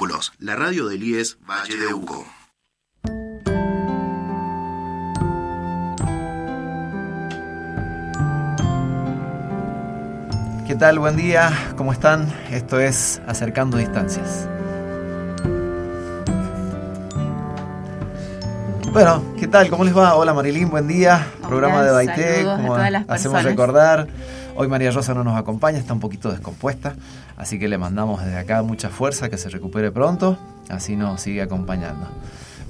Vínculos, la radio del IES Valle de Uco. ¿Qué tal? Buen día, ¿cómo están? Esto es Acercando Distancias. Bueno, ¿qué tal? ¿Cómo les va? Hola Marilín, buen día. Programa de Baité, como hacemos recordar. Hoy María Rosa no nos acompaña, está un poquito descompuesta, así que le mandamos desde acá mucha fuerza, que se recupere pronto, así nos sigue acompañando.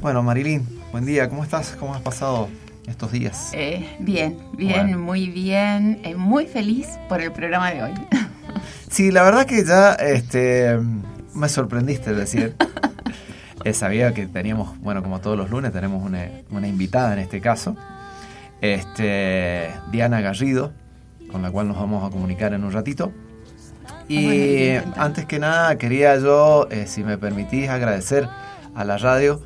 Bueno, Marilín, buen día, ¿cómo estás? ¿Cómo has pasado estos días? Eh, bien, bien, muy bien, eh, muy feliz por el programa de hoy. sí, la verdad que ya este, me sorprendiste, es decir, eh, sabía que teníamos, bueno, como todos los lunes, tenemos una, una invitada en este caso, este, Diana Garrido, con la cual nos vamos a comunicar en un ratito. Y antes que nada quería yo, eh, si me permitís, agradecer a la radio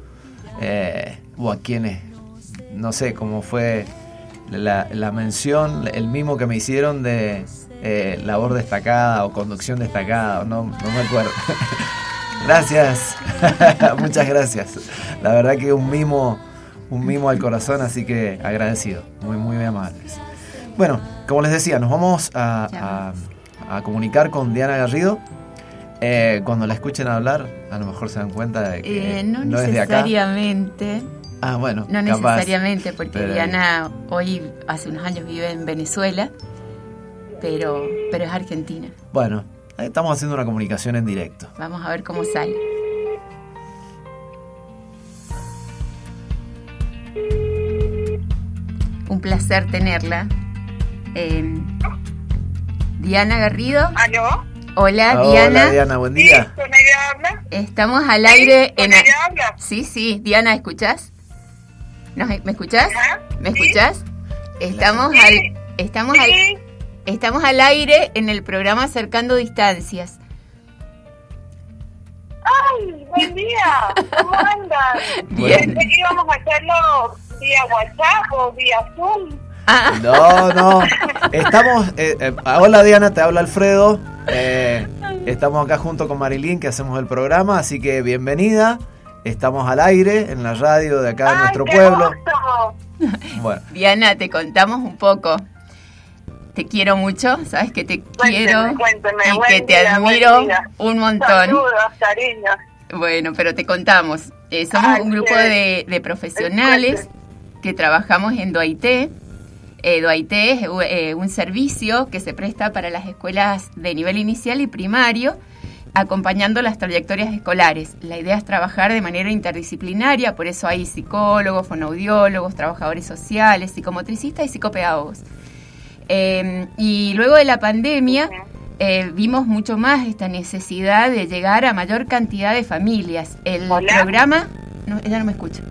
eh, o a quienes, no sé cómo fue la, mención, el mimo que me hicieron de eh, labor destacada o conducción destacada, no, no me acuerdo. gracias, muchas gracias. La verdad que un mimo, un mimo al corazón, así que agradecido, muy, muy amables. Bueno, como les decía, nos vamos a, comunicar con Diana Garrido. Eh, cuando la escuchen hablar, a lo mejor se dan cuenta de que eh, no, necesariamente. Ah, bueno. No necesariamente, porque Diana hoy, hace unos años, vive en Venezuela, pero, pero es argentina. Bueno, estamos haciendo una comunicación en directo. Vamos a ver cómo sale. Un placer tenerla. Em, Diana Garrido. ¿Aló? Hola, Diana. Hola, Diana, buen día. ¿Con ella habla? Estamos al aire en. Ella habla? Sí, sí. Diana, ¿escuchás? ¿Me escuchás? ¿Me escuchás? Estamos al. Estamos al. Estamos al aire en el programa Acercando Distancias. ¡Ay, buen día! ¿Cómo andan? Bien. Pensé que íbamos a hacerlo vía WhatsApp o vía Zoom. Ah. No, no. Estamos. Eh, eh, hola Diana, te habla Alfredo. Eh, estamos acá junto con Marilyn que hacemos el programa, así que bienvenida. Estamos al aire en la radio de acá de nuestro pueblo. Bueno. Diana, te contamos un poco. Te quiero mucho, sabes que te quiero y que te admiro un montón. Saludos. Bueno, pero te contamos. somos un grupo de, de profesionales que trabajamos en Doaité eh, es eh, un servicio que se presta para las escuelas de nivel inicial y primario, acompañando las trayectorias escolares. La idea es trabajar de manera interdisciplinaria, por eso hay psicólogos, fonoaudiólogos, trabajadores sociales, psicomotricistas y psicopedagogos. Em, y luego de la pandemia eh, vimos mucho más esta necesidad de llegar a mayor cantidad de familias. El programa... No, ella no me escucha.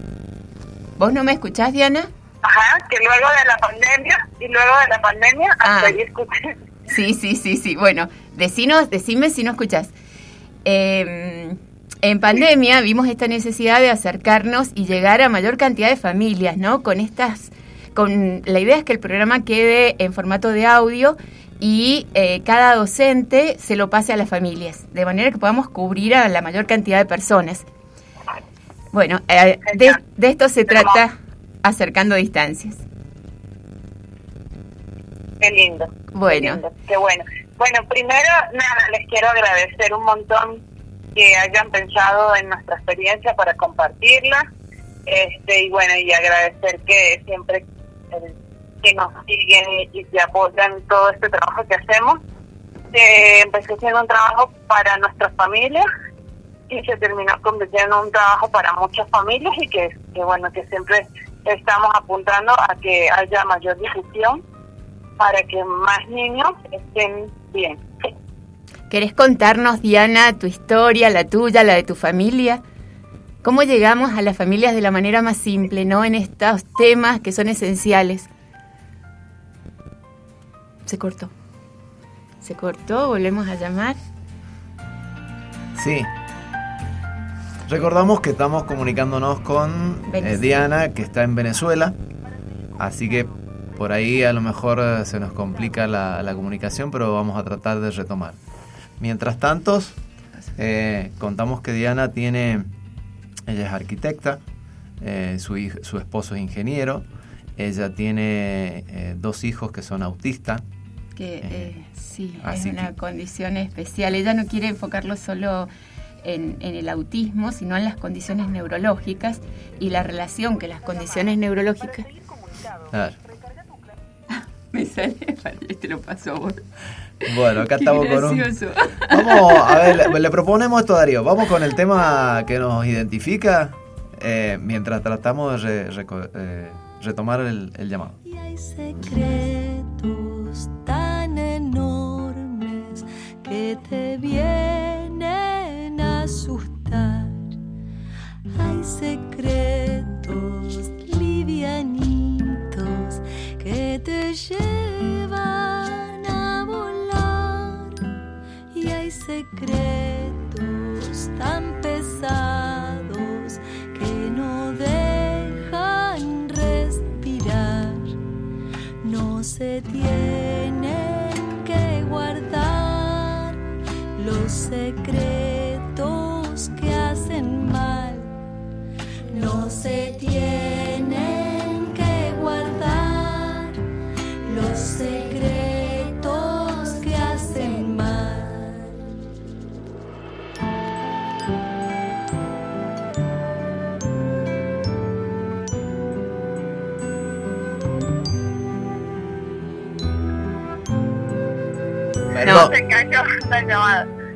¿Vos no me escuchás, Diana? Ajá, que luego de la pandemia y luego de la pandemia hasta ah. ahí escuché. Sí, sí, sí, sí. Bueno, decinos, decime si no escuchás. Em, en pandemia vimos esta necesidad de acercarnos y llegar a mayor cantidad de familias, ¿no? Con estas, con la idea es que el programa quede en formato de audio y eh, cada docente se lo pase a las familias, de manera que podamos cubrir a la mayor cantidad de personas. Bueno, eh, de, de, esto se trata acercando distancias. Qué lindo. Bueno. Qué, bueno. Bueno, primero, nada, les quiero agradecer un montón que hayan pensado en nuestra experiencia para compartirla. Este, y bueno, y agradecer que siempre que nos siguen y, que apoyan todo este trabajo que hacemos. Eh, empecé siendo un trabajo para nuestras familias y se terminó convirtiendo en un trabajo para muchas familias y que, que bueno, que siempre estamos apuntando a que haya mayor difusión para que más niños estén bien. ¿Querés contarnos, Diana, tu historia, la tuya, la de tu familia? ¿Cómo llegamos a las familias de la manera más simple, no en estos temas que son esenciales? Se cortó. Se cortó, volvemos a llamar. Sí, Recordamos que estamos comunicándonos con eh, Diana, que está en Venezuela, así que por ahí a lo mejor eh, se nos complica la, comunicación, pero vamos a tratar de retomar. Mientras tanto, Eh, contamos que Diana tiene, ella es arquitecta, eh, su, hij- su esposo es ingeniero, ella tiene dos hijos que son autistas. Que Eh, sí, es una que- condición especial. Ella no quiere enfocarlo solo en, en el autismo, sino en las condiciones neurológicas y la relación que las condiciones neurológicas... Claro. Me sale, te lo paso a vos. Bueno, acá Qué estamos con un... gracioso. Vamos, a ver, le, le proponemos esto, Darío. Vamos con el tema que nos identifica eh, mientras tratamos de re- reco- eh, retomar el, el llamado. Y hay secretos tan enormes que te vienen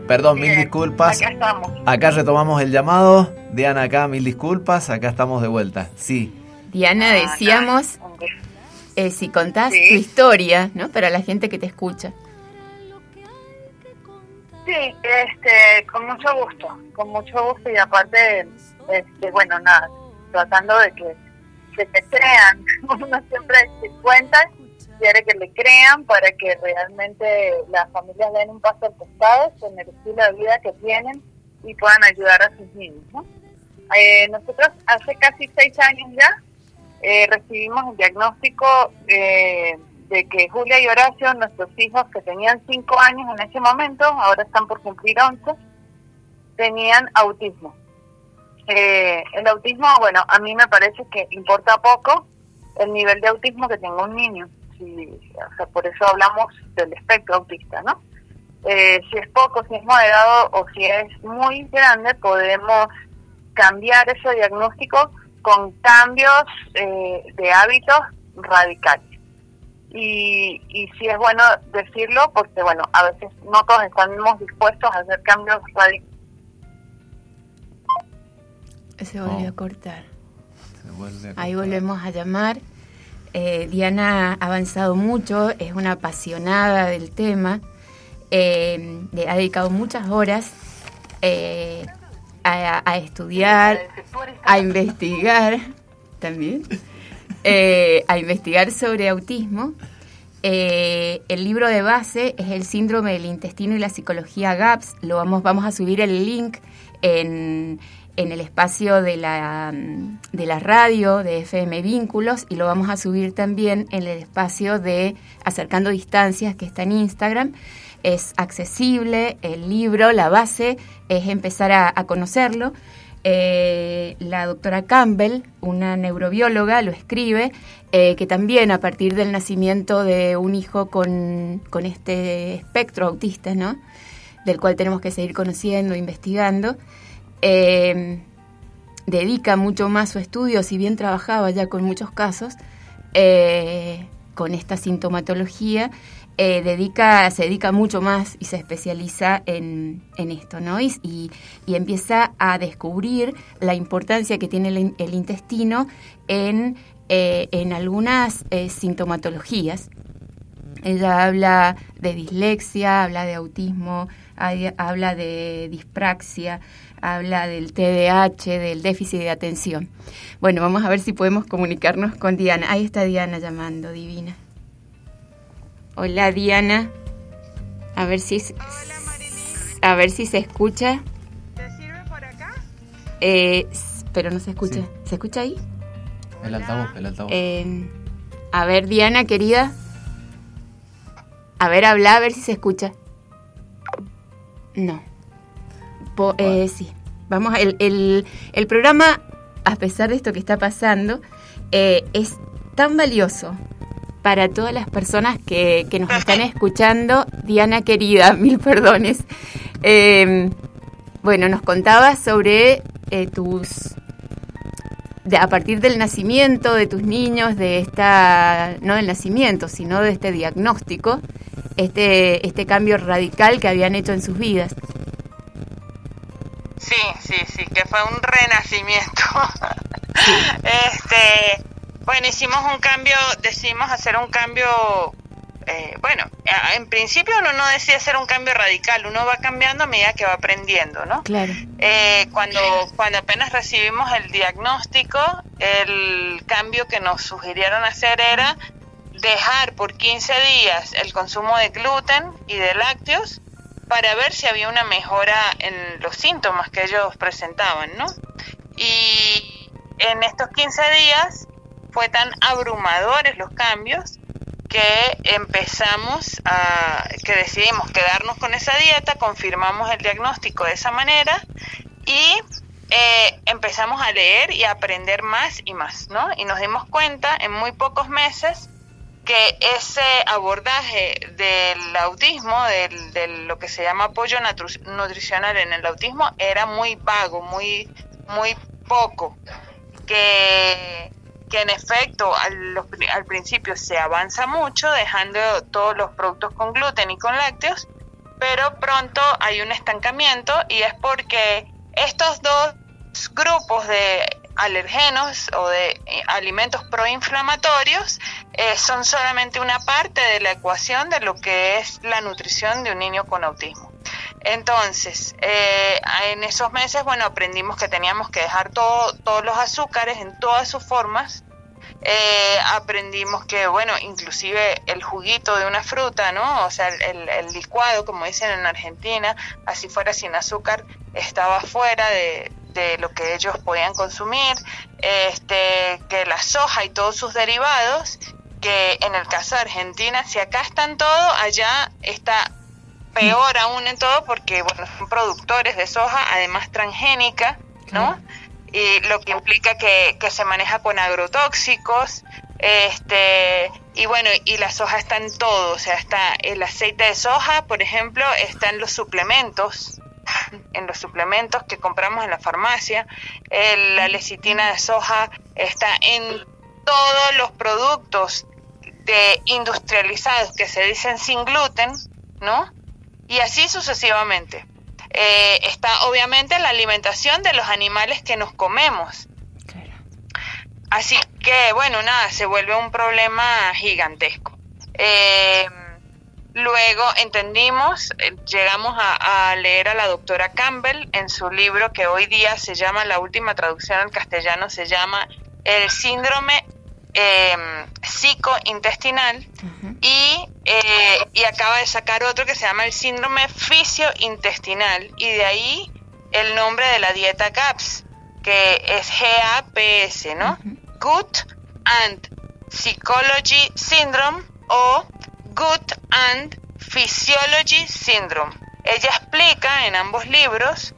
perdón mil Bien, disculpas. Acá estamos. Acá retomamos el llamado. Diana acá, mil disculpas. Acá estamos de vuelta. Sí. Diana, decíamos, eh, si contás Sí. tu historia, ¿no? Para la gente que te escucha. Sí, este, con mucho gusto, con mucho gusto y aparte, este, bueno, nada, tratando de que, que te crean, uno siempre se cuenta, quiere que le crean para que realmente las familias den un paso al costado con el estilo de vida que tienen y puedan ayudar a sus niños. Eh, nosotros hace casi seis años ya eh, recibimos el diagnóstico eh, de que Julia y Horacio, nuestros hijos que tenían cinco años en ese momento, ahora están por cumplir 11, tenían autismo. Eh, el autismo, bueno, a mí me parece que importa poco el nivel de autismo que tenga un niño. Si, o sea, por eso hablamos del espectro autista, ¿no? Eh, si es poco, si es moderado o si es muy grande, podemos cambiar ese diagnóstico con cambios eh, de hábitos radicales. Y, y sí es bueno decirlo porque, bueno, a veces no todos estamos dispuestos a hacer cambios radicales. Se volvió Oh. a cortar. Se vuelve a Ahí cortar. volvemos a llamar. Eh, Diana ha avanzado mucho, es una apasionada del tema, eh, ha dedicado muchas horas eh, a, a estudiar, a investigar también, eh, a investigar sobre autismo. El libro de base es el síndrome del intestino y la psicología GAPS. Lo vamos, vamos a subir el link en, en el espacio de la, de la radio de FM Vínculos y lo vamos a subir también en el espacio de Acercando Distancias que está en Instagram. Es accesible el libro, la base es empezar a, a conocerlo. Eh, la doctora Campbell, una neurobióloga, lo escribe, eh, que también a partir del nacimiento de un hijo con, con este espectro autista, ¿no? del cual tenemos que seguir conociendo, investigando, eh, dedica mucho más su estudio, si bien trabajaba ya con muchos casos, eh, con esta sintomatología, eh, dedica, se dedica mucho más y se especializa en, esto, ¿no? Y, empieza a descubrir la importancia que tiene el, in- el intestino en, eh, en algunas sintomatologías. Ella habla de dislexia, habla de autismo, habla de dispraxia, habla del TDAH, del déficit de atención. Bueno, vamos a ver si podemos comunicarnos con Diana. Ahí está Diana llamando, divina. Hola Diana. A ver si a ver si se escucha. ¿Te sirve por acá? Eh, pero no se escucha. Sí. ¿Se escucha ahí? El altavoz, el altavoz. Eh, a ver, Diana, querida. A ver, habla, a ver si se escucha. No. Po- eh, sí, vamos, el, el, el programa, a pesar de esto que está pasando, eh, es tan valioso para todas las personas que, que nos están escuchando. Diana querida, mil perdones. Eh, bueno, nos contabas sobre eh, tus... de- a partir del nacimiento de tus niños, de esta, no del nacimiento, sino de este diagnóstico, este, este cambio radical que habían hecho en sus vidas. Sí, sí, que fue un renacimiento. este, bueno, hicimos un cambio, decidimos hacer un cambio, eh, bueno, en principio uno no decide hacer un cambio radical, uno va cambiando a medida que va aprendiendo, ¿no? Claro. Eh, cuando, cuando apenas recibimos el diagnóstico, el cambio que nos sugirieron hacer era dejar por 15 días el consumo de gluten y de lácteos para ver si había una mejora en los síntomas que ellos presentaban, ¿no? Y en estos 15 días fue tan abrumadores los cambios que empezamos a, que decidimos quedarnos con esa dieta, confirmamos el diagnóstico de esa manera y eh, empezamos a leer y a aprender más y más, ¿no? Y nos dimos cuenta en muy pocos meses que ese abordaje del autismo, del, de lo que se llama apoyo nutricional en el autismo, era muy vago, muy, muy poco. Que, que en efecto al, al principio se avanza mucho, dejando todos los productos con gluten y con lácteos, pero pronto hay un estancamiento y es porque estos dos grupos de alergenos o de eh, alimentos proinflamatorios eh, son solamente una parte de la ecuación de lo que es la nutrición de un niño con autismo. Entonces, eh, en esos meses, bueno, aprendimos que teníamos que dejar todo, todos los azúcares en todas sus formas. Eh, aprendimos que, bueno, inclusive el juguito de una fruta, ¿no? O sea, el, el licuado, como dicen en Argentina, así fuera sin azúcar, estaba fuera de, de lo que ellos podían consumir. Este, que la soja y todos sus derivados, que en el caso de Argentina, si acá están todo, allá está peor aún en todo porque bueno son productores de soja además transgénica no y lo que implica que, que se maneja con agrotóxicos este y bueno y la soja está en todo o sea está el aceite de soja por ejemplo está en los suplementos en los suplementos que compramos en la farmacia la lecitina de soja está en todos los productos de industrializados que se dicen sin gluten no y así sucesivamente. Eh, está obviamente la alimentación de los animales que nos comemos. Así que, bueno, nada, se vuelve un problema gigantesco. Eh, luego entendimos, eh, llegamos a, a leer a la doctora Campbell en su libro que hoy día se llama, la última traducción al castellano se llama El síndrome eh, psicointestinal y, eh, y acaba de sacar otro que se llama el síndrome fisiointestinal y de ahí el nombre de la dieta GAPS, que es GAPS, ¿no? Gut and Psychology Syndrome o Gut and Physiology Syndrome. Ella explica en ambos libros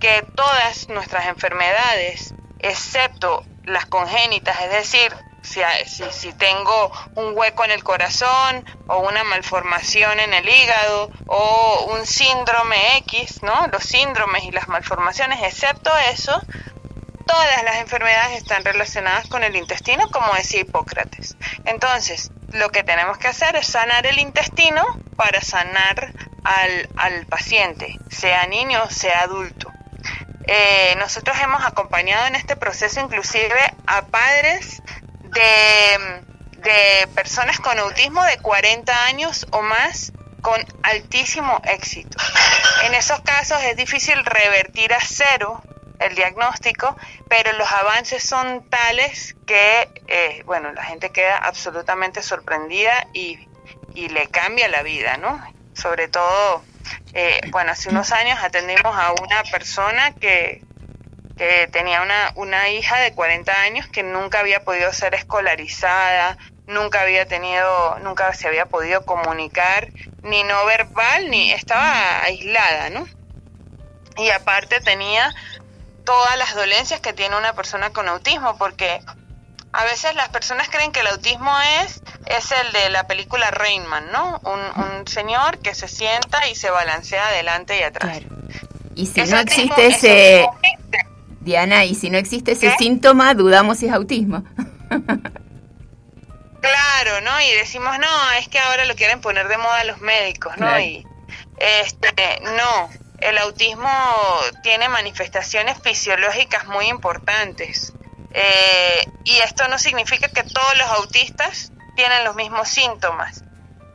que todas nuestras enfermedades, excepto las congénitas, es decir, si, si, tengo un hueco en el corazón o una malformación en el hígado o un síndrome X, ¿no? Los síndromes y las malformaciones, excepto eso, todas las enfermedades están relacionadas con el intestino, como decía Hipócrates. Entonces, lo que tenemos que hacer es sanar el intestino para sanar al, al paciente, sea niño, sea adulto. Eh, nosotros hemos acompañado en este proceso inclusive a padres de, de, personas con autismo de 40 años o más con altísimo éxito. En esos casos es difícil revertir a cero el diagnóstico, pero los avances son tales que, eh, bueno, la gente queda absolutamente sorprendida y, y le cambia la vida, ¿no? Sobre todo, eh, bueno, hace unos años atendimos a una persona que, que tenía una, una hija de 40 años que nunca había podido ser escolarizada, nunca había tenido, nunca se había podido comunicar, ni no verbal, ni estaba aislada, ¿no? y aparte tenía todas las dolencias que tiene una persona con autismo, porque a veces las personas creen que el autismo es, es el de la película Rainman, ¿no? Un, un señor que se sienta y se balancea adelante y atrás. Claro. Y si no autismo- existe ese autismo. Diana, y si no existe ese ¿Qué? síntoma, dudamos si es autismo. Claro, ¿no? Y decimos, no, es que ahora lo quieren poner de moda los médicos, ¿no? Claro. Y este, no, el autismo tiene manifestaciones fisiológicas muy importantes. Eh, y esto no significa que todos los autistas tienen los mismos síntomas.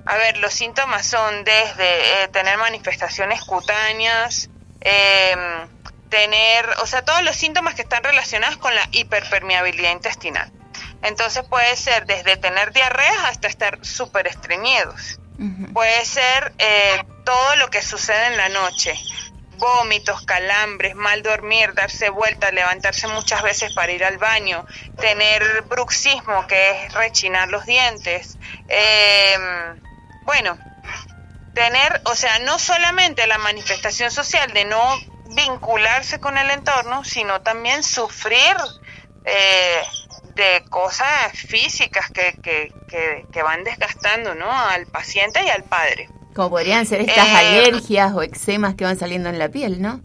A ver, los síntomas son desde eh, tener manifestaciones cutáneas, em, tener, o sea, todos los síntomas que están relacionados con la hiperpermeabilidad intestinal. Entonces puede ser desde tener diarreas hasta estar súper estreñidos. Puede ser eh, todo lo que sucede en la noche. Vómitos, calambres, mal dormir, darse vuelta, levantarse muchas veces para ir al baño, tener bruxismo, que es rechinar los dientes. Eh, bueno, tener, o sea, no solamente la manifestación social de no vincularse con el entorno, sino también sufrir eh, de cosas físicas que, que, que, que van desgastando ¿no? al paciente y al padre. Como podrían ser estas Eh, alergias o eczemas que van saliendo en la piel, ¿no?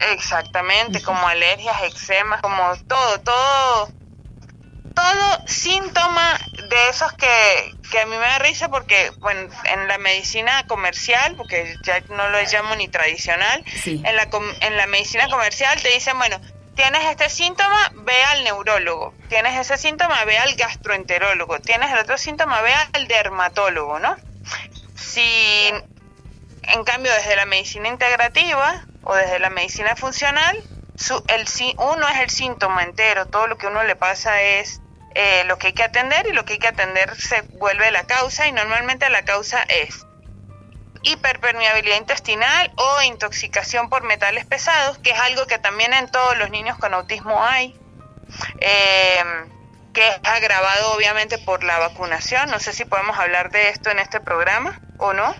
Exactamente, como alergias, eczemas, como todo, todo, todo síntoma de esos que, que a mí me da risa porque, bueno, en la medicina comercial, porque ya no lo llamo ni tradicional, Sí. en la, com- en la medicina comercial te dicen, bueno, tienes este síntoma, ve al neurólogo, tienes ese síntoma, ve al gastroenterólogo, tienes el otro síntoma, ve al dermatólogo, ¿no? Si, en cambio, desde la medicina integrativa o desde la medicina funcional, su- el, uno es el síntoma entero, todo lo que uno le pasa es eh, lo que hay que atender y lo que hay que atender se vuelve la causa y normalmente la causa es hiperpermeabilidad intestinal o intoxicación por metales pesados, que es algo que también en todos los niños con autismo hay, eh, que es agravado obviamente por la vacunación. No sé si podemos hablar de esto en este programa o no.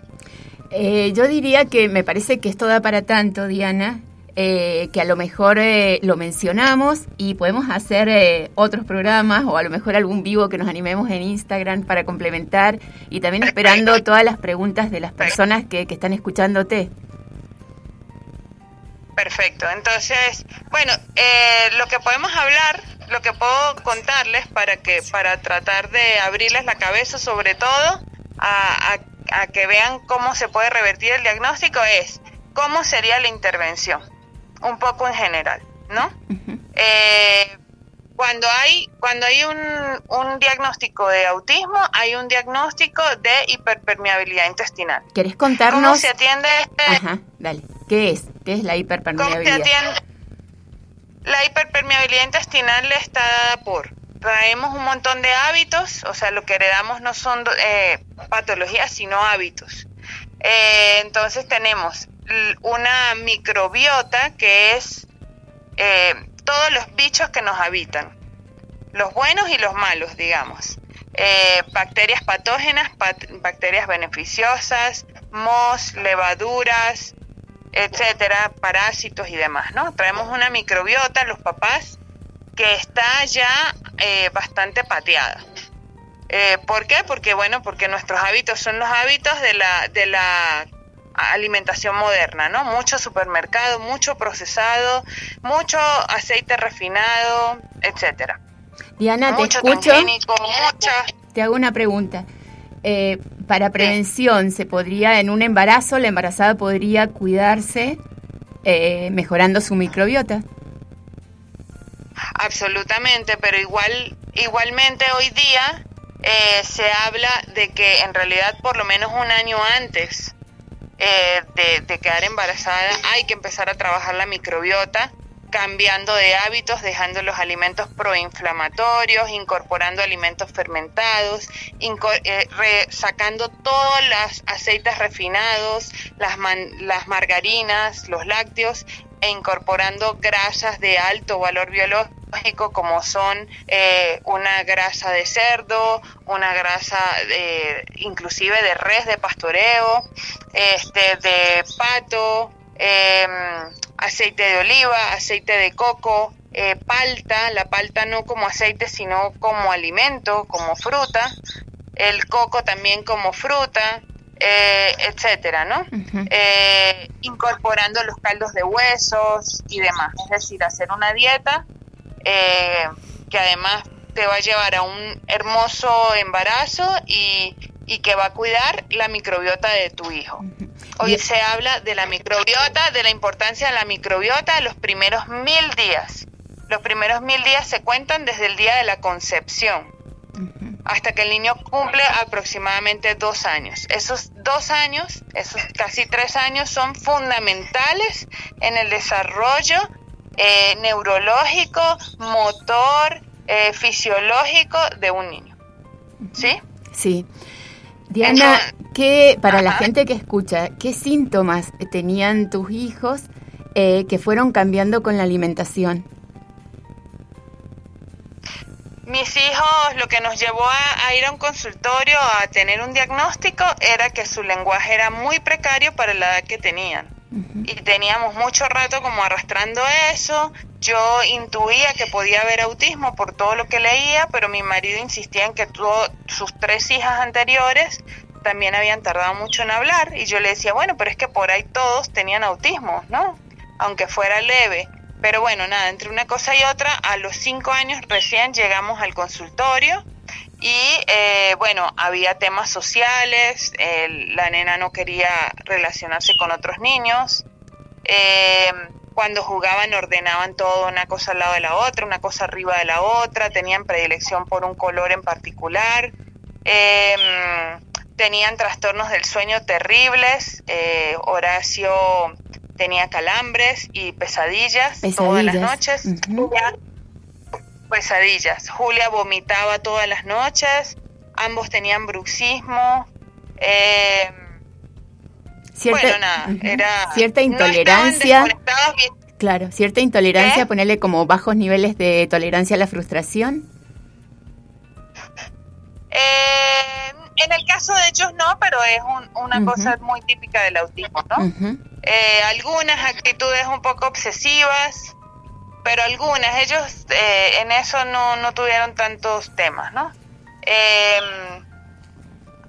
Eh, yo diría que me parece que esto da para tanto, Diana, eh, que a lo mejor eh, lo mencionamos y podemos hacer eh, otros programas o a lo mejor algún vivo que nos animemos en Instagram para complementar y también esperando todas las preguntas de las personas que, que están escuchándote. Perfecto. Entonces, bueno, eh, lo que podemos hablar, lo que puedo contarles para que para tratar de abrirles la cabeza, sobre todo a, a- a que vean cómo se puede revertir el diagnóstico, es cómo sería la intervención, un poco en general, ¿no? Eh, cuando hay cuando hay un, un diagnóstico de autismo, hay un diagnóstico de hiperpermeabilidad intestinal. ¿Querés ¿Cómo contarnos? se atiende este? Ajá, dale. ¿Qué es? ¿Qué es la ¿Cómo se hiperpermeabilidad? atiende? La hiperpermeabilidad intestinal está dada por traemos un montón de hábitos, o sea, lo que heredamos no son eh, patologías, sino hábitos. Eh, entonces tenemos una microbiota que es eh, todos los bichos que nos habitan, los buenos y los malos, digamos. Eh, bacterias patógenas, pat- bacterias beneficiosas, mos, levaduras, etcétera, parásitos y demás, ¿no? Traemos una microbiota, los papás, que está ya bastante pateada. Eh, ¿Por qué? Porque, bueno, porque nuestros hábitos son los hábitos de la, de la alimentación moderna, ¿no? Mucho supermercado, mucho procesado, mucho aceite refinado, etcétera. Diana, te mucho escucho. transgénico, mucha... Te hago una pregunta. Eh, para prevención, ¿se podría, en un embarazo, la embarazada podría cuidarse eh, mejorando su microbiota? Absolutamente, pero igual, igualmente hoy día eh, se habla de que en realidad por lo menos un año antes eh, de, quedar embarazada hay que empezar a trabajar la microbiota, cambiando de hábitos, dejando los alimentos proinflamatorios, incorporando alimentos fermentados, inco- eh, sacando todos los aceites refinados, las, las margarinas, los lácteos e incorporando grasas de alto valor biológico como son eh, una grasa de cerdo, una grasa de, inclusive de res de pastoreo, este, de pato, eh, aceite de oliva, aceite de coco, eh, palta, la palta no como aceite sino como alimento, como fruta, el coco también como fruta, eh, etcétera, ¿no? Eh, incorporando los caldos de huesos y demás. Es decir, hacer una dieta eh, que además te va a llevar a un hermoso embarazo y, y que va a cuidar la microbiota de tu hijo. Hoy se habla de la microbiota, de la importancia de la microbiota los primeros mil días. Los primeros mil días se cuentan desde el día de la concepción hasta que el niño cumple aproximadamente dos años. Esos dos años, esos casi tres años, son fundamentales en el desarrollo eh, neurológico, motor, eh, fisiológico de un niño. ¿Sí? Sí. Diana, Entonces- ¿qué, para la gente que escucha, ¿qué síntomas tenían tus hijos eh, que fueron cambiando con la alimentación? Mis hijos, lo que nos llevó a, a ir a un consultorio a tener un diagnóstico era que su lenguaje era muy precario para la edad que tenían. Y teníamos mucho rato como arrastrando eso. Yo intuía que podía haber autismo por todo lo que leía, pero mi marido insistía en que todo- sus tres hijas anteriores también habían tardado mucho en hablar y yo le decía, bueno, pero es que por ahí todos tenían autismo, ¿no? Aunque fuera leve. Pero bueno, nada, entre una cosa y otra, a los cinco años recién llegamos al consultorio y eh, bueno, había temas sociales, la nena no quería relacionarse con otros niños, eh, cuando jugaban ordenaban todo una cosa al lado de la otra, una cosa arriba de la otra, tenían predilección por un color en particular, eh, tenían trastornos del sueño terribles, eh, Horacio tenía calambres y pesadillas, todas las noches. Pesadillas. Julia vomitaba todas las noches, ambos tenían bruxismo. Eh, Cierta, bueno, nada, ujú. era... cierta no estaban intolerancia, bien. claro, cierta intolerancia, ¿Eh? ponerle como bajos niveles de tolerancia a la frustración. Eh, en el caso de ellos no, pero es un- una cosa muy típica del autismo, ¿no? Eh, algunas actitudes un poco obsesivas, pero algunas, ellos eh, en eso no, no tuvieron tantos temas, ¿no? Eh,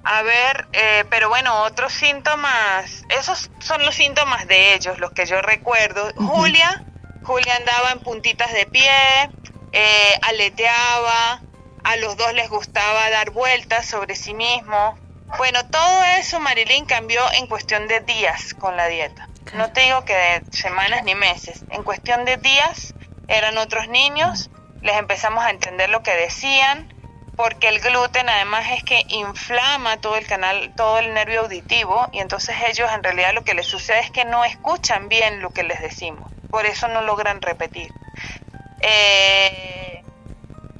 a ver, eh, pero bueno, otros síntomas, esos son los síntomas de ellos, los que yo recuerdo. Julia, Julia andaba en puntitas de pie, eh, aleteaba, a los dos les gustaba dar vueltas sobre sí mismo. Bueno, todo eso, Marilyn, cambió en cuestión de días con la dieta. No te digo que de semanas ni meses. En cuestión de días eran otros niños, les empezamos a entender lo que decían, porque el gluten además es que inflama todo el canal, todo el nervio auditivo, y entonces ellos en realidad lo que les sucede es que no escuchan bien lo que les decimos. Por eso no logran repetir. Eh,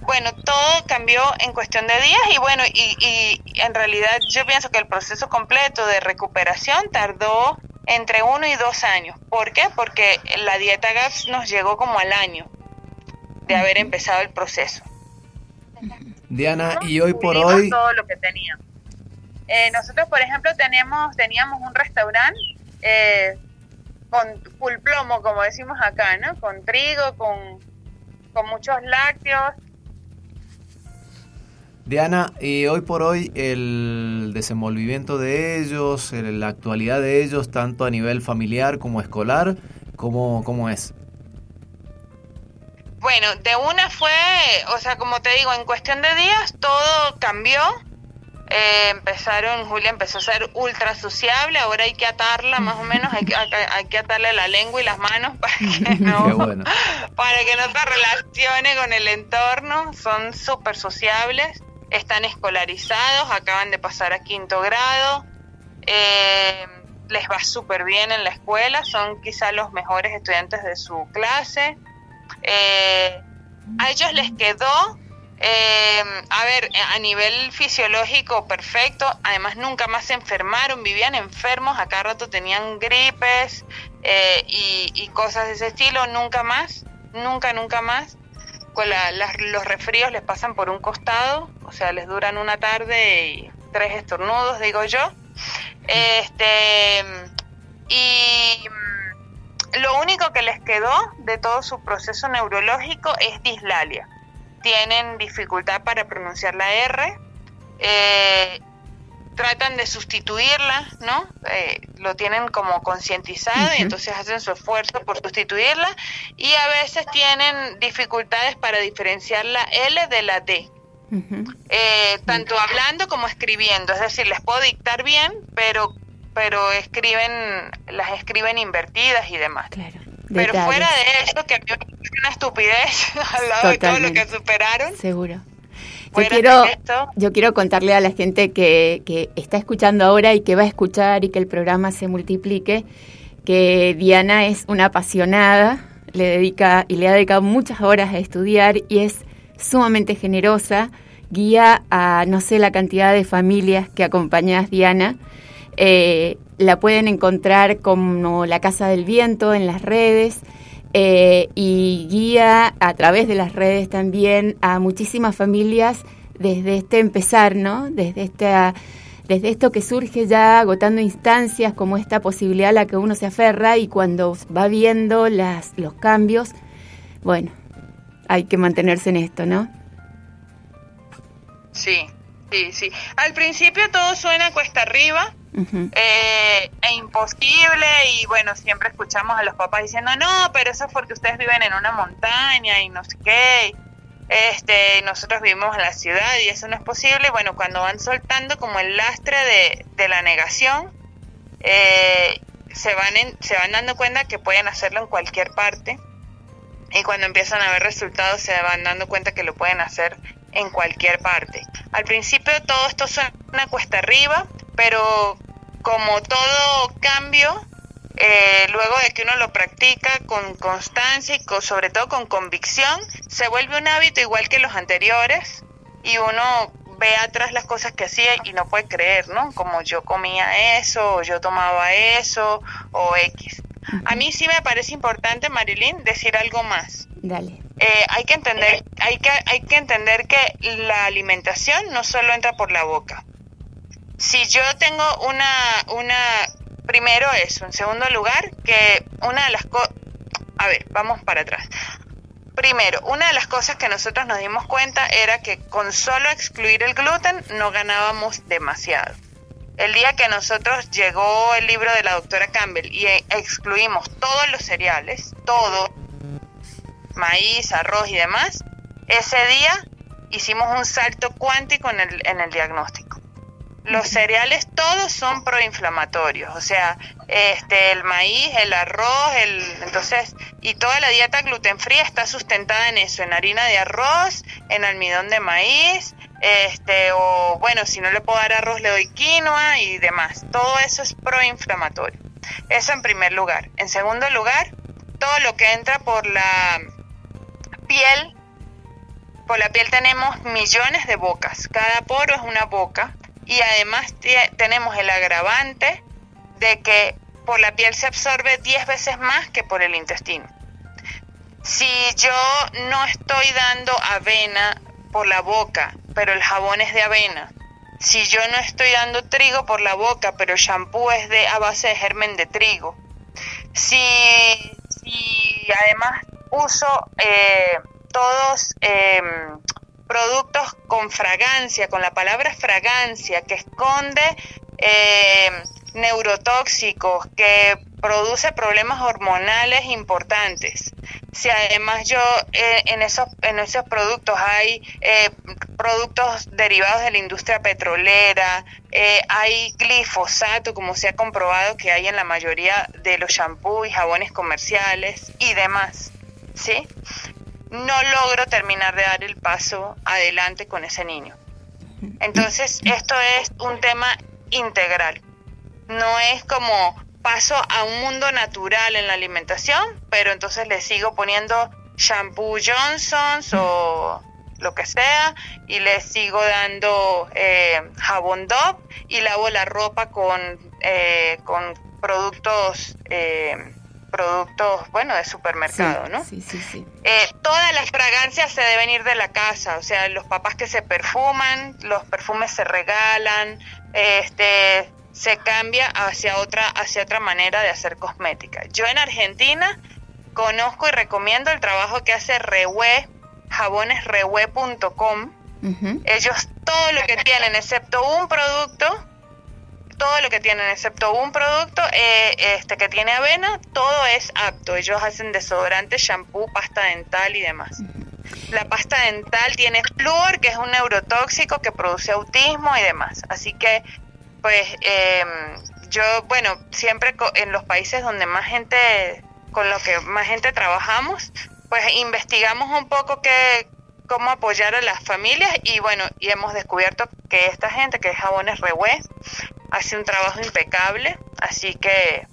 bueno, todo cambió en cuestión de días y bueno, y, y en realidad yo pienso que el proceso completo de recuperación tardó entre uno y dos años. ¿Por qué? Porque la dieta GAPS nos llegó como al año de haber empezado el proceso. Diana, y hoy por hoy, todo lo que teníamos. Eh, nosotros, por ejemplo, tenemos, teníamos un restaurante eh, con full plomo, como decimos acá, ¿no? Con trigo, con, con muchos lácteos. Diana, y hoy por hoy el desenvolvimiento de ellos, el- la actualidad de ellos, tanto a nivel familiar como escolar, ¿cómo, cómo es? Bueno, de una fue, o sea, como te digo, en cuestión de días todo cambió. Eh, empezaron, Julia empezó a ser ultra sociable, ahora hay que atarla más o menos, hay que, hay, hay que atarle la lengua y las manos para que no, bueno. para que no se relacione con el entorno, son súper sociables, están escolarizados, acaban de pasar a quinto grado, eh, les va súper bien en la escuela, son quizá los mejores estudiantes de su clase. Eh, a ellos les quedó, eh, a ver, a nivel fisiológico perfecto, además nunca más se enfermaron, vivían enfermos, a cada rato tenían gripes eh, y, y cosas de ese estilo, nunca más, nunca, nunca más. Con la- los resfríos les pasan por un costado, o sea, les duran una tarde y tres estornudos, digo yo. Este, y lo único que les quedó de todo su proceso neurológico es dislalia. Tienen dificultad para pronunciar la R. eh, tratan de sustituirla, ¿no? Eh, lo tienen como concientizado y entonces hacen su esfuerzo por sustituirla y a veces tienen dificultades para diferenciar la L de la D, eh, tanto hablando como escribiendo, es decir, les puedo dictar bien, pero pero escriben las escriben invertidas y demás. Claro. Pero fuera de eso, que a mí me parece una estupidez al lado de todo lo que superaron, Seguro. Yo quiero, yo quiero contarle a la gente que, que está escuchando ahora y que va a escuchar y que el programa se multiplique, que Diana es una apasionada, le dedica y le ha dedicado muchas horas a estudiar y es sumamente generosa, guía a no sé la cantidad de familias que acompañas Diana. Eh, la pueden encontrar como La Casa del Viento en las redes eh, y guía a través de las redes también a muchísimas familias desde este empezar, ¿no? Desde esta desde esto que surge ya agotando instancias como esta posibilidad a la que uno se aferra y cuando va viendo las, los cambios, bueno, hay que mantenerse en esto, ¿no? sí, sí, sí. Al principio todo suena cuesta arriba, eh, e imposible y bueno, siempre escuchamos a los papás diciendo, no, pero eso es porque ustedes viven en una montaña y no sé qué, este, nosotros vivimos en la ciudad y eso no es posible. Bueno, cuando van soltando como el lastre de, de la negación, eh, se, van en- se van dando cuenta que pueden hacerlo en cualquier parte y cuando empiezan a ver resultados se van dando cuenta que lo pueden hacer en cualquier parte. Al principio todo esto suena cuesta arriba, pero como todo cambio, eh, luego de que uno lo practica con constancia y co- sobre todo con convicción, se vuelve un hábito igual que los anteriores y uno ve atrás las cosas que hacía y no puede creer, ¿no? Como yo comía eso, o yo tomaba eso, o X. A mí sí me parece importante, Marilyn, decir algo más. Dale. Eh, hay que entender, hay que, hay que entender que la alimentación no solo entra por la boca. Si yo tengo una, una, primero eso, en segundo lugar, que una de las cosas, a ver, vamos para atrás. Primero, una de las cosas que nosotros nos dimos cuenta era que con solo excluir el gluten no ganábamos demasiado. El día que nosotros llegó el libro de la doctora Campbell y eh, excluimos todos los cereales, todo, maíz, arroz y demás, ese día hicimos un salto cuántico en el, en el diagnóstico. Los cereales todos son proinflamatorios, o sea, este el maíz, el arroz, el entonces y toda la dieta gluten fría está sustentada en eso, en harina de arroz, en almidón de maíz, este o bueno, si no le puedo dar arroz le doy quinoa y demás. Todo eso es proinflamatorio. Eso en primer lugar. En segundo lugar, todo lo que entra por la piel, por la piel tenemos millones de bocas. Cada poro es una boca y además tenemos el agravante de que por la piel se absorbe 10 veces más que por el intestino. Si yo no estoy dando avena por la boca, pero el jabón es de avena, si yo no estoy dando trigo por la boca, pero el shampoo es de a base de germen de trigo, si, si además uso eh, todos eh, productos con fragancia, con la palabra fragancia, que esconde eh, neurotóxicos, que produce problemas hormonales importantes. Si además yo eh, en esos en esos productos hay eh, productos derivados de la industria petrolera, eh, hay glifosato, como se ha comprobado que hay en la mayoría de los shampoos y jabones comerciales y demás, ¿sí? No logro terminar de dar el paso adelante con ese niño. Entonces, esto es un tema integral. No es como paso a un mundo natural en la alimentación, pero entonces le sigo poniendo shampoo Johnson's o lo que sea y le sigo dando eh, jabón Dove y lavo la ropa con, eh, con productos eh, productos bueno de supermercado, sí, ¿no? Sí, sí, sí. Eh, todas las fragancias se deben ir de la casa, o sea, los papás que se perfuman, los perfumes se regalan, este, se cambia hacia otra, hacia otra manera de hacer cosmética. Yo en Argentina conozco y recomiendo el trabajo que hace Rewe, jabonesrewe.com. Ujú. Ellos todo lo que tienen, excepto un producto, todo lo que tienen, excepto un producto eh, este que tiene avena, todo es apto. Ellos hacen desodorante, shampoo, pasta dental y demás. La pasta dental tiene flúor, que es un neurotóxico que produce autismo y demás. Así que, pues, eh, yo, bueno, siempre en los países donde más gente, con lo que más gente trabajamos, pues investigamos un poco qué, cómo apoyar a las familias y bueno, y hemos descubierto que esta gente, que es Jabones Rewe, hace un trabajo impecable, así que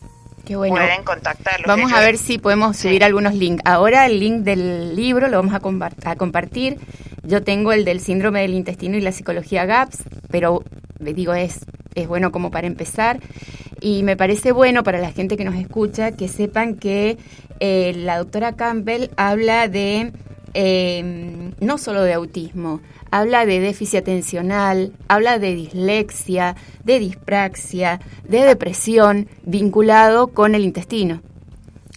bueno. pueden contactarlos. Vamos a ver si podemos Sí. subir algunos links. Ahora el link del libro lo vamos a, compa- a compartir. Yo tengo el del síndrome del intestino y la psicología GAPS, pero le digo es es bueno como para empezar y me parece bueno para la gente que nos escucha que sepan que eh, la doctora Campbell habla de eh, no solo de autismo, habla de déficit atencional, habla de dislexia, de dispraxia, de depresión vinculado con el intestino.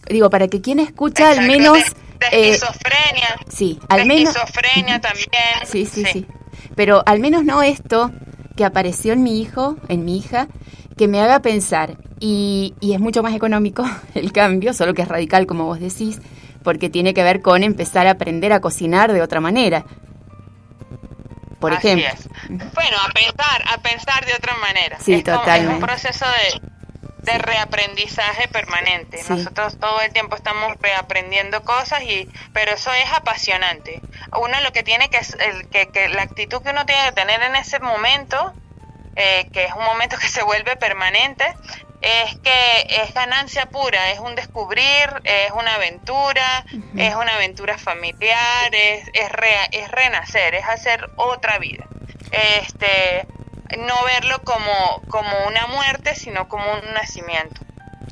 Digo, para que quien escucha al menos... de, de eh, esquizofrenia. sí, al menos... esquizofrenia también. Sí, sí, sí. Pero al menos no esto que apareció en mi hijo, en mi hija, que me haga pensar. Y, y es mucho más económico el cambio, solo que es radical, como vos decís, porque tiene que ver con empezar a aprender a cocinar de otra manera. Por Así ejemplo. es. Bueno, a pensar, a pensar de otra manera. Sí, es como- totalmente. es un proceso de, de reaprendizaje permanente. Sí. Nosotros todo el tiempo estamos reaprendiendo cosas y, pero eso es apasionante. Uno lo que tiene que es el, que, que la actitud que uno tiene que tener en ese momento, eh, que es un momento que se vuelve permanente, es que es ganancia pura, es un descubrir, es una aventura, es una aventura familiar, es, es, rea- es renacer, es hacer otra vida. Este, no verlo como, como una muerte, sino como un nacimiento.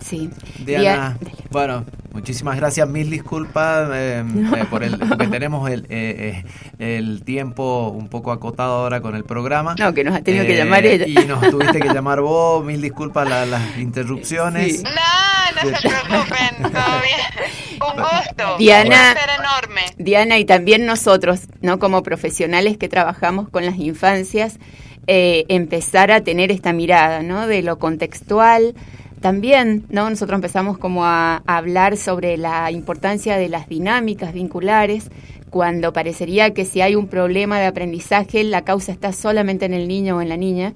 Sí. Diana, Dia- bueno, muchísimas gracias, mil disculpas eh, eh, por el, porque tenemos el, eh, eh, el tiempo un poco acotado ahora con el programa. No, que nos ha tenido que Eh, llamar ella. Y nos tuviste que llamar vos, mil disculpas la- las interrupciones. Sí. No, no se preocupen, todo bien. Un gusto. Diana- Un placer enorme. Diana, y también nosotros, ¿no? Como profesionales que trabajamos con las infancias, eh, empezar a tener esta mirada, ¿no? De lo contextual. También, ¿no? Nosotros empezamos como a, a hablar sobre la importancia de las dinámicas vinculares, cuando parecería que si hay un problema de aprendizaje, la causa está solamente en el niño o en la niña.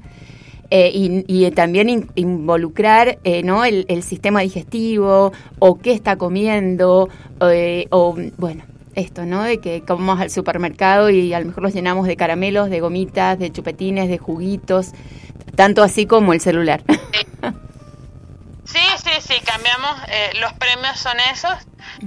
Eh, y, y también in- involucrar eh, ¿no? el, el sistema digestivo o qué está comiendo eh, o bueno esto no de que vamos al supermercado y a lo mejor los llenamos de caramelos de gomitas de chupetines de juguitos tanto así como el celular sí, cambiamos, eh, los premios son esos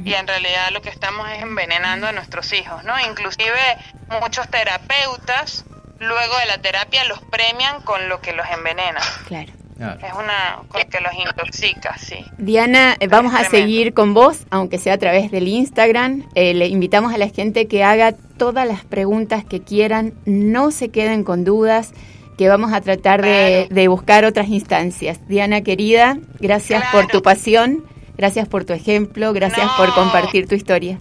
y en realidad lo que estamos es envenenando a nuestros hijos, ¿no? Inclusive muchos terapeutas luego de la terapia los premian con lo que los envenena. claro. Es una con que los intoxica, sí. Diana, eh, vamos a seguir con vos, aunque sea a través del Instagram. Eh, le invitamos a la gente que haga todas las preguntas que quieran, no se queden con dudas, que vamos a tratar de, Claro. de buscar otras instancias. Diana, querida, gracias por tu pasión, gracias por tu ejemplo, gracias por compartir tu historia.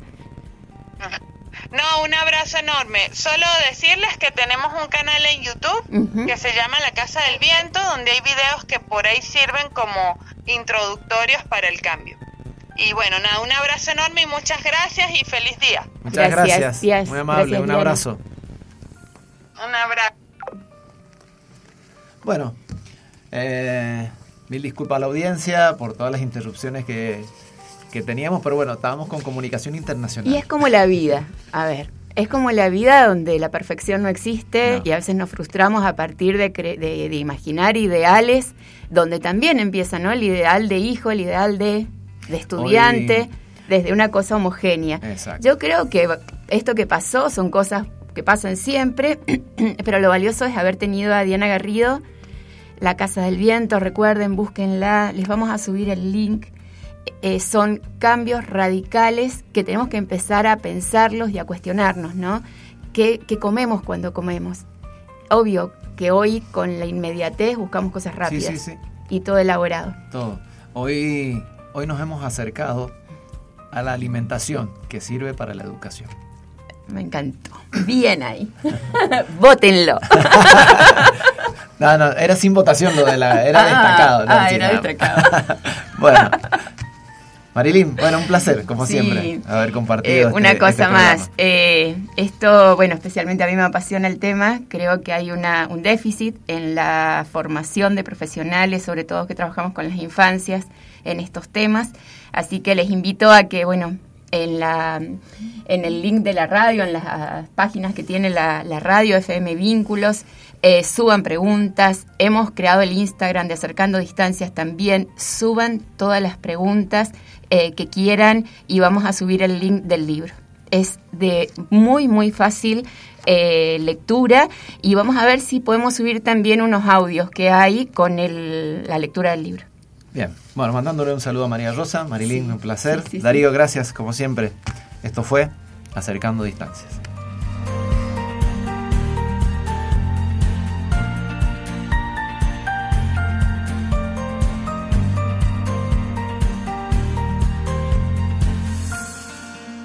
No, un abrazo enorme. Solo decirles que tenemos un canal en YouTube que se llama La Casa del Viento, donde hay videos que por ahí sirven como introductorios para el cambio. Y bueno, nada, un abrazo enorme y muchas gracias y feliz día. Muchas Gracias. Muy amable, Gracias, un Diana. abrazo. Un abrazo. Bueno, eh, mil disculpas a la audiencia por todas las interrupciones que, que teníamos, pero bueno, estábamos con comunicación internacional. Y es como la vida, a ver, es como la vida donde la perfección no existe No. y a veces nos frustramos a partir de, cre- de, de imaginar ideales, donde también empieza, ¿no? El ideal de hijo, el ideal de, de estudiante, Hoy- desde una cosa homogénea. Exacto. Yo creo que esto que pasó son cosas que pasan siempre, pero lo valioso es haber tenido a Diana Garrido, La Casa del Viento, recuerden, búsquenla, les vamos a subir el link. Eh, son cambios radicales que tenemos que empezar a pensarlos y a cuestionarnos, ¿no? ¿Qué, qué comemos cuando comemos? Obvio, que hoy con la inmediatez buscamos cosas Sí, rápidas sí, sí. y todo elaborado. Todo. Hoy, hoy nos hemos acercado a la alimentación que sirve para la educación. Me encantó. Bien ahí. Vótenlo. No, no, era sin votación lo de la. Era Ah, destacado. ¿no? ah, era destacado. bueno. Marilyn, bueno, un placer, como Sí. siempre, haber compartido. Eh, este- una este cosa más, eh, esto, bueno, especialmente a mí me apasiona el tema, creo que hay una, un déficit en la formación de profesionales, sobre todo que trabajamos con las infancias en estos temas, así que les invito a que, bueno, en, la, en el link de la radio, en las páginas que tiene la, radio FM Vínculos, eh, suban preguntas. Hemos creado el Instagram de Acercando Distancias también. Suban todas las preguntas eh, que quieran y vamos a subir el link del libro. Es de muy, muy fácil eh, lectura y vamos a ver si podemos subir también unos audios que hay con el- la lectura del libro. Bien, bueno, mandándole un saludo a María Rosa. Marilyn, Sí, un placer. sí, sí, sí. Darío, gracias, como siempre. Esto fue Acercando Distancias.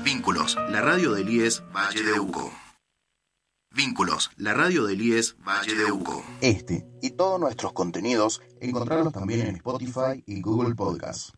Vínculos, la radio del IES Valle de Uco. La radio del IES Valle de Uco. Este y todos nuestros contenidos encontrarlos también en Spotify y Google Podcasts.